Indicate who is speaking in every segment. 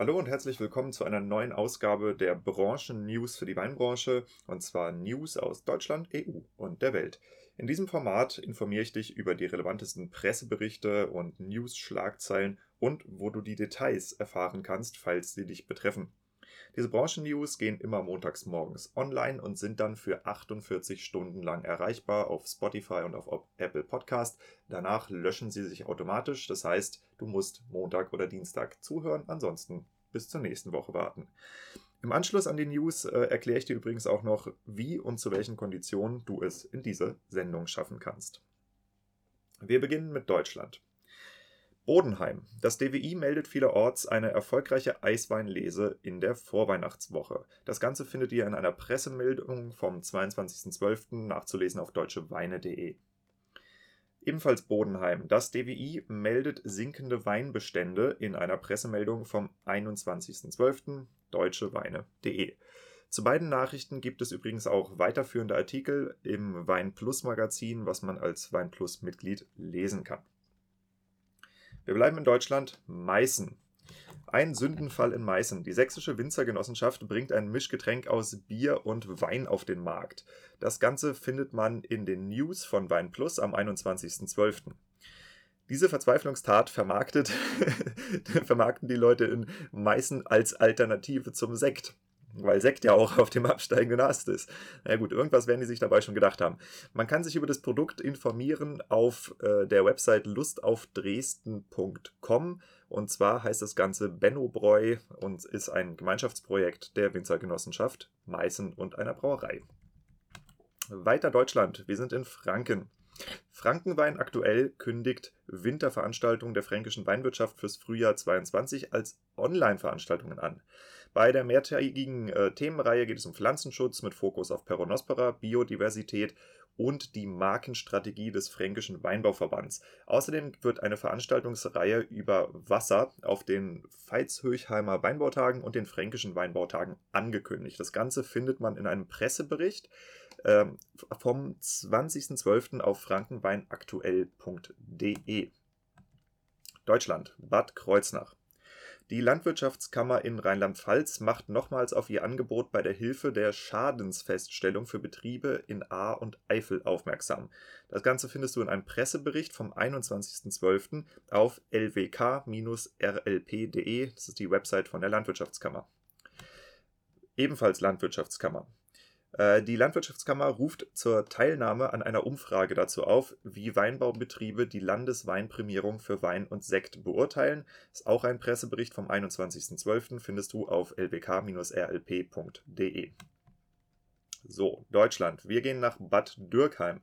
Speaker 1: Hallo und herzlich willkommen zu einer neuen Ausgabe der Branchen-News für die Weinbranche und zwar News aus Deutschland, EU und der Welt. In diesem Format informiere ich dich über die relevantesten Presseberichte und News-Schlagzeilen und wo du die Details erfahren kannst, falls sie dich betreffen. Diese Branchen-News gehen immer montags morgens online und sind dann für 48 Stunden lang erreichbar auf Spotify und auf Apple Podcast. Danach löschen sie sich automatisch, das heißt, du musst Montag oder Dienstag zuhören, ansonsten bis zur nächsten Woche warten. Im Anschluss an die News äh, erkläre ich dir übrigens auch noch, wie und zu welchen Konditionen du es in diese Sendung schaffen kannst. Wir beginnen mit Deutschland. Bodenheim. Das DWI meldet vielerorts eine erfolgreiche Eisweinlese in der Vorweihnachtswoche. Das Ganze findet ihr in einer Pressemeldung vom 22.12. nachzulesen auf deutscheweine.de. Ebenfalls Bodenheim. Das DWI meldet sinkende Weinbestände in einer Pressemeldung vom 21.12. deutscheweine.de. Zu beiden Nachrichten gibt es übrigens auch weiterführende Artikel im Wein Plus Magazin, was man als Wein Plus Mitglied lesen kann. Wir bleiben in Deutschland. Meißen. Ein Sündenfall in Meißen. Die sächsische Winzergenossenschaft bringt ein Mischgetränk aus Bier und Wein auf den Markt. Das Ganze findet man in den News von Wein Plus am 21.12. Diese Verzweiflungstat vermarktet, vermarkten die Leute in Meißen als Alternative zum Sekt weil Sekt ja auch auf dem absteigenden Ast ist. Na gut, irgendwas werden die sich dabei schon gedacht haben. Man kann sich über das Produkt informieren auf äh, der Website lustaufdresden.com und zwar heißt das Ganze Benno Bräu und ist ein Gemeinschaftsprojekt der Winzergenossenschaft Meißen und einer Brauerei. Weiter Deutschland, wir sind in Franken. Frankenwein aktuell kündigt Winterveranstaltungen der fränkischen Weinwirtschaft fürs Frühjahr 22 als Online-Veranstaltungen an. Bei der mehrtägigen äh, Themenreihe geht es um Pflanzenschutz mit Fokus auf Peronospora, Biodiversität und die Markenstrategie des Fränkischen Weinbauverbands. Außerdem wird eine Veranstaltungsreihe über Wasser auf den Veitshöchheimer Weinbautagen und den Fränkischen Weinbautagen angekündigt. Das Ganze findet man in einem Pressebericht äh, vom 20.12. auf frankenweinaktuell.de. Deutschland, Bad Kreuznach. Die Landwirtschaftskammer in Rheinland-Pfalz macht nochmals auf ihr Angebot bei der Hilfe der Schadensfeststellung für Betriebe in Ahr und Eifel aufmerksam. Das Ganze findest du in einem Pressebericht vom 21.12. auf lwk-rlp.de. Das ist die Website von der Landwirtschaftskammer. Ebenfalls Landwirtschaftskammer. Äh, die Landwirtschaftskammer ruft zur Teilnahme an einer Umfrage dazu auf, wie Weinbaubetriebe die Landesweinprämierung für Wein und Sekt beurteilen. Ist auch ein Pressebericht vom 21.12. findest du auf lbk-rlp.de. So, Deutschland. Wir gehen nach Bad Dürkheim.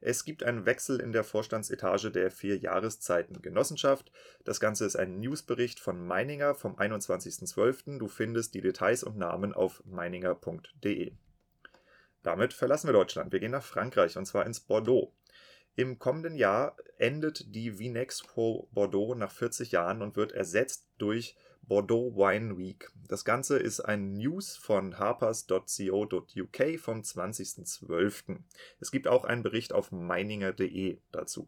Speaker 1: Es gibt einen Wechsel in der Vorstandsetage der vier Jahreszeiten Genossenschaft. Das Ganze ist ein Newsbericht von Meininger vom 21.12. Du findest die Details und Namen auf meininger.de. Damit verlassen wir Deutschland. Wir gehen nach Frankreich und zwar ins Bordeaux. Im kommenden Jahr endet die Vinexpo Bordeaux nach 40 Jahren und wird ersetzt durch Bordeaux Wine Week. Das Ganze ist ein News von harpers.co.uk vom 20.12. Es gibt auch einen Bericht auf meininger.de dazu.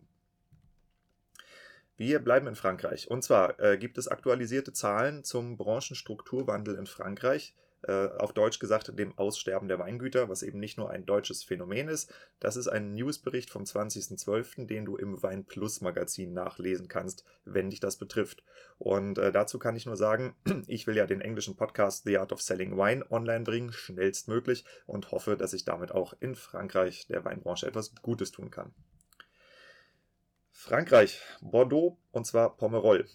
Speaker 1: Wir bleiben in Frankreich. Und zwar äh, gibt es aktualisierte Zahlen zum Branchenstrukturwandel in Frankreich äh, auf Deutsch gesagt, dem Aussterben der Weingüter, was eben nicht nur ein deutsches Phänomen ist. Das ist ein Newsbericht vom 20.12., den du im Wein Plus Magazin nachlesen kannst, wenn dich das betrifft. Und äh, dazu kann ich nur sagen, ich will ja den englischen Podcast The Art of Selling Wine online bringen, schnellstmöglich und hoffe, dass ich damit auch in Frankreich der Weinbranche etwas Gutes tun kann. Frankreich, Bordeaux und zwar Pomerol.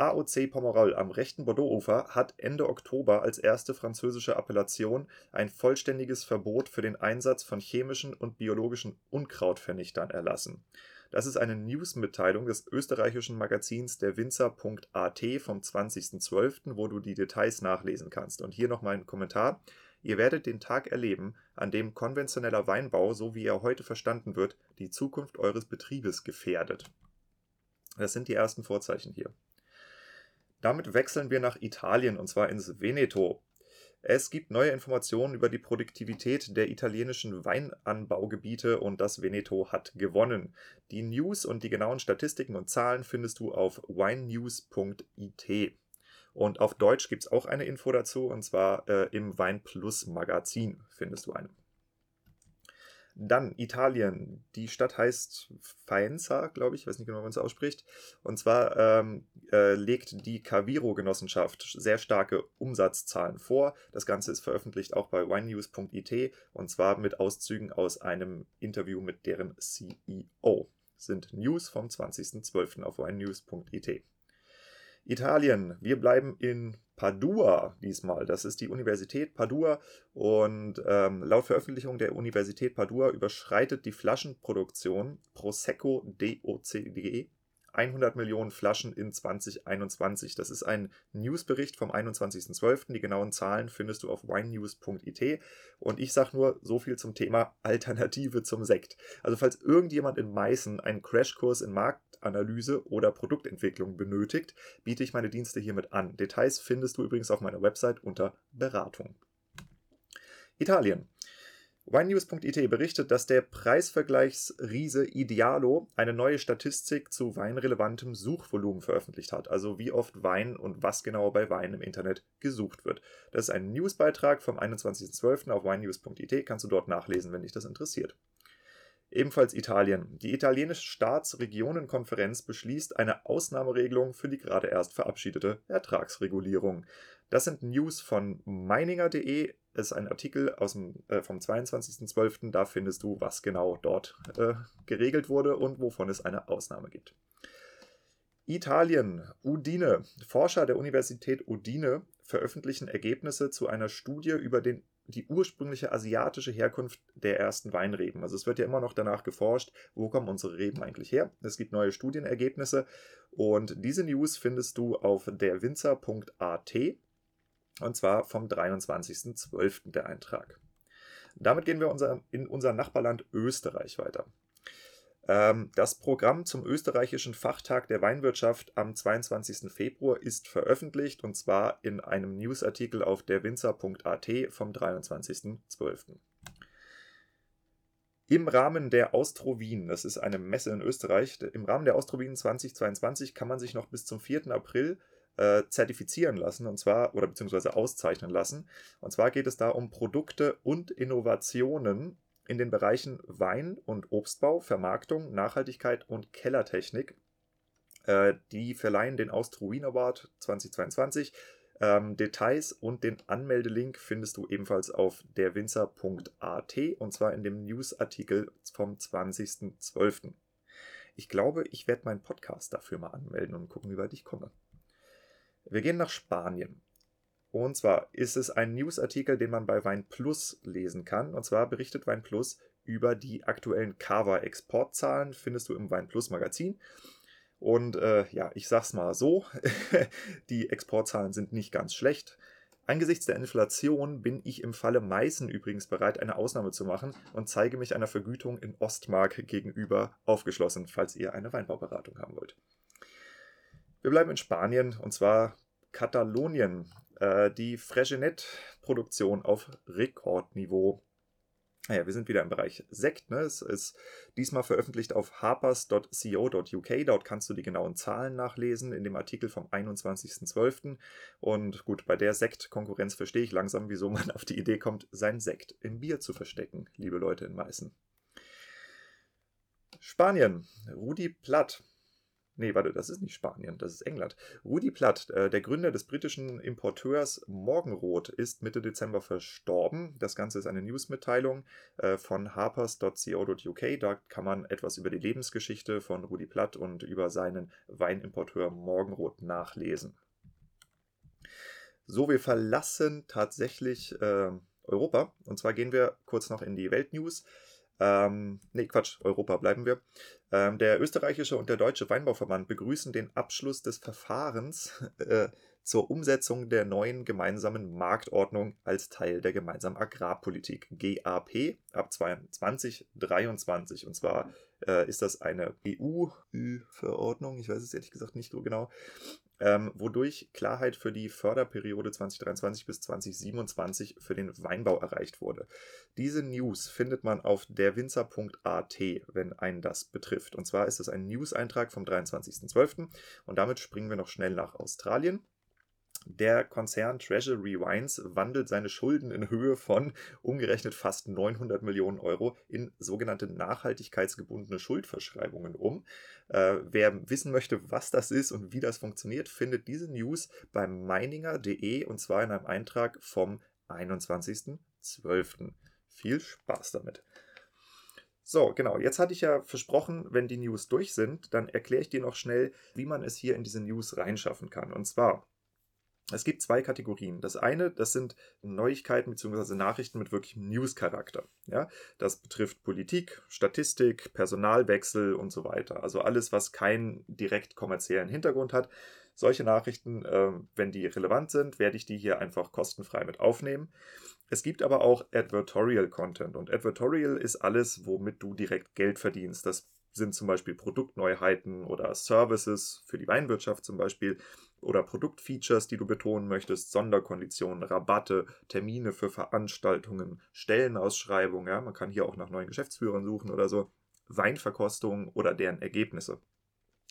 Speaker 1: AOC Pomerol am rechten Bordeaux-Ufer hat Ende Oktober als erste französische Appellation ein vollständiges Verbot für den Einsatz von chemischen und biologischen Unkrautvernichtern erlassen. Das ist eine Newsmitteilung des österreichischen Magazins der Winzer.at vom 20.12., wo du die Details nachlesen kannst. Und hier noch mein Kommentar. Ihr werdet den Tag erleben, an dem konventioneller Weinbau, so wie er heute verstanden wird, die Zukunft eures Betriebes gefährdet. Das sind die ersten Vorzeichen hier. Damit wechseln wir nach Italien und zwar ins Veneto. Es gibt neue Informationen über die Produktivität der italienischen Weinanbaugebiete und das Veneto hat gewonnen. Die News und die genauen Statistiken und Zahlen findest du auf winenews.it. Und auf Deutsch gibt es auch eine Info dazu, und zwar äh, im Wein Plus Magazin findest du eine. Dann Italien. Die Stadt heißt Faenza, glaube ich. Ich weiß nicht genau, wie man es ausspricht. Und zwar ähm, äh, legt die Caviro-Genossenschaft sehr starke Umsatzzahlen vor. Das Ganze ist veröffentlicht auch bei winenews.it und zwar mit Auszügen aus einem Interview mit deren CEO. Das sind News vom 20.12. auf winenews.it. Italien. Wir bleiben in Padua diesmal. Das ist die Universität Padua und ähm, laut Veröffentlichung der Universität Padua überschreitet die Flaschenproduktion Prosecco DOCG 100 Millionen Flaschen in 2021. Das ist ein Newsbericht vom 21.12. Die genauen Zahlen findest du auf winenews.it. Und ich sage nur so viel zum Thema Alternative zum Sekt. Also falls irgendjemand in Meißen einen Crashkurs in Marktanalyse oder Produktentwicklung benötigt, biete ich meine Dienste hiermit an. Details findest du übrigens auf meiner Website unter Beratung. Italien. Winenews.it berichtet, dass der Preisvergleichsriese Idealo eine neue Statistik zu weinrelevantem Suchvolumen veröffentlicht hat, also wie oft Wein und was genau bei Wein im Internet gesucht wird. Das ist ein Newsbeitrag vom 21.12. auf winenews.it, kannst du dort nachlesen, wenn dich das interessiert. Ebenfalls Italien. Die italienische Staatsregionenkonferenz beschließt eine Ausnahmeregelung für die gerade erst verabschiedete Ertragsregulierung. Das sind News von meininger.de. Ist ein Artikel aus dem, äh, vom 22.12. Da findest du, was genau dort äh, geregelt wurde und wovon es eine Ausnahme gibt. Italien, Udine. Forscher der Universität Udine veröffentlichen Ergebnisse zu einer Studie über den die ursprüngliche asiatische Herkunft der ersten Weinreben. Also es wird ja immer noch danach geforscht, wo kommen unsere Reben eigentlich her. Es gibt neue Studienergebnisse und diese News findest du auf derwinzer.at und zwar vom 23.12. der Eintrag. Damit gehen wir unser, in unser Nachbarland Österreich weiter. Ähm, das Programm zum österreichischen Fachtag der Weinwirtschaft am 22. Februar ist veröffentlicht und zwar in einem Newsartikel auf derwinzer.at vom 23.12. Im Rahmen der Austro Wien, das ist eine Messe in Österreich, im Rahmen der Austro Wien 2022 kann man sich noch bis zum 4. April äh, zertifizieren lassen und zwar oder beziehungsweise auszeichnen lassen. Und zwar geht es da um Produkte und Innovationen in den Bereichen Wein- und Obstbau, Vermarktung, Nachhaltigkeit und Kellertechnik. Äh, die verleihen den Austruin Award 2022. Ähm, Details und den Anmeldelink findest du ebenfalls auf derwinzer.at und zwar in dem Newsartikel vom 20.12. Ich glaube, ich werde meinen Podcast dafür mal anmelden und gucken, wie weit ich komme. Wir gehen nach Spanien. Und zwar ist es ein Newsartikel, den man bei Wein Plus lesen kann. Und zwar berichtet Wein Plus über die aktuellen Kava-Exportzahlen, findest du im Wein Plus Magazin. Und äh, ja, ich sag's mal so: die Exportzahlen sind nicht ganz schlecht. Angesichts der Inflation bin ich im Falle Meißen übrigens bereit, eine Ausnahme zu machen und zeige mich einer Vergütung in Ostmark gegenüber aufgeschlossen, falls ihr eine Weinbauberatung haben wollt. Wir bleiben in Spanien und zwar Katalonien äh, die Fregenet-Produktion auf Rekordniveau. Naja, wir sind wieder im Bereich Sekt. Ne? Es ist diesmal veröffentlicht auf harpers.co.uk. Dort kannst du die genauen Zahlen nachlesen in dem Artikel vom 21.12. Und gut, bei der Sektkonkurrenz verstehe ich langsam, wieso man auf die Idee kommt, sein Sekt im Bier zu verstecken, liebe Leute in Meißen. Spanien. Rudi Platt Nee, warte, das ist nicht Spanien, das ist England. Rudi Platt, äh, der Gründer des britischen Importeurs Morgenrot, ist Mitte Dezember verstorben. Das Ganze ist eine Newsmitteilung äh, von harpers.co.uk. Da kann man etwas über die Lebensgeschichte von Rudi Platt und über seinen Weinimporteur Morgenrot nachlesen. So, wir verlassen tatsächlich äh, Europa. Und zwar gehen wir kurz noch in die Weltnews. Ähm, nee, Quatsch, Europa bleiben wir. Ähm, der österreichische und der deutsche Weinbauverband begrüßen den Abschluss des Verfahrens äh, zur Umsetzung der neuen gemeinsamen Marktordnung als Teil der gemeinsamen Agrarpolitik GAP ab 2023. Und zwar äh, ist das eine EU-Verordnung, ich weiß es ehrlich gesagt nicht so genau, ähm, wodurch Klarheit für die Förderperiode 2023 bis 2027 für den Weinbau erreicht wurde. Diese News findet man auf derwinzer.at, wenn einen das betrifft. Und zwar ist es ein News-Eintrag vom 23.12. und damit springen wir noch schnell nach Australien. Der Konzern Treasury Wines wandelt seine Schulden in Höhe von umgerechnet fast 900 Millionen Euro in sogenannte nachhaltigkeitsgebundene Schuldverschreibungen um. Äh, wer wissen möchte, was das ist und wie das funktioniert, findet diese News beim meininger.de und zwar in einem Eintrag vom 21.12. Viel Spaß damit. So, genau. Jetzt hatte ich ja versprochen, wenn die News durch sind, dann erkläre ich dir noch schnell, wie man es hier in diese News reinschaffen kann. Und zwar es gibt zwei Kategorien. Das eine, das sind Neuigkeiten bzw. Nachrichten mit wirklichem News-Charakter. Ja, das betrifft Politik, Statistik, Personalwechsel und so weiter. Also alles, was keinen direkt kommerziellen Hintergrund hat. Solche Nachrichten, äh, wenn die relevant sind, werde ich die hier einfach kostenfrei mit aufnehmen. Es gibt aber auch Advertorial Content und Advertorial ist alles, womit du direkt Geld verdienst. Das sind zum Beispiel Produktneuheiten oder Services für die Weinwirtschaft zum Beispiel oder Produktfeatures, die du betonen möchtest, Sonderkonditionen, Rabatte, Termine für Veranstaltungen, Stellenausschreibungen, ja, man kann hier auch nach neuen Geschäftsführern suchen oder so, Weinverkostungen oder deren Ergebnisse.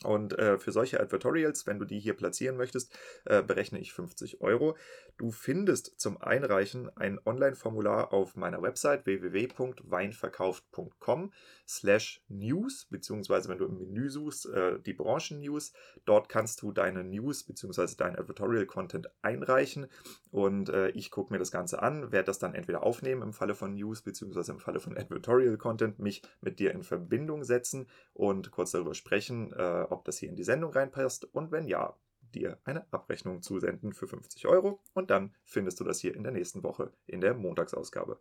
Speaker 1: Und äh, für solche Advertorials, wenn du die hier platzieren möchtest, äh, berechne ich 50 Euro. Du findest zum Einreichen ein Online-Formular auf meiner Website www.weinverkauft.com slash news, beziehungsweise wenn du im Menü suchst, äh, die Branchen-News. Dort kannst du deine News beziehungsweise deinen Advertorial-Content einreichen und äh, ich gucke mir das Ganze an, werde das dann entweder aufnehmen im Falle von News beziehungsweise im Falle von Advertorial-Content, mich mit dir in Verbindung setzen und kurz darüber sprechen, äh, ob das hier in die Sendung reinpasst und wenn ja, dir eine Abrechnung zusenden für 50 Euro und dann findest du das hier in der nächsten Woche in der Montagsausgabe.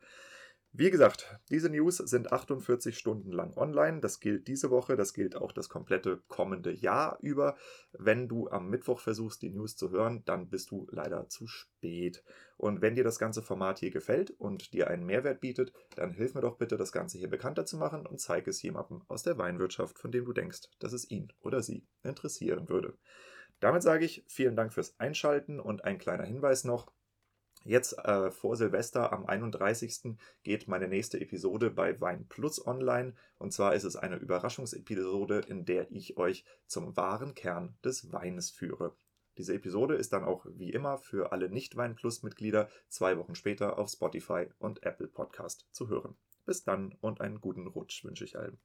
Speaker 1: Wie gesagt, diese News sind 48 Stunden lang online. Das gilt diese Woche, das gilt auch das komplette kommende Jahr über. Wenn du am Mittwoch versuchst, die News zu hören, dann bist du leider zu spät. Und wenn dir das ganze Format hier gefällt und dir einen Mehrwert bietet, dann hilf mir doch bitte, das Ganze hier bekannter zu machen und zeig es jemandem aus der Weinwirtschaft, von dem du denkst, dass es ihn oder sie interessieren würde. Damit sage ich vielen Dank fürs Einschalten und ein kleiner Hinweis noch. Jetzt äh, vor Silvester am 31. geht meine nächste Episode bei Wein Plus online. Und zwar ist es eine Überraschungsepisode, in der ich euch zum wahren Kern des Weines führe. Diese Episode ist dann auch wie immer für alle Nicht-Wein Plus-Mitglieder zwei Wochen später auf Spotify und Apple Podcast zu hören. Bis dann und einen guten Rutsch wünsche ich allen.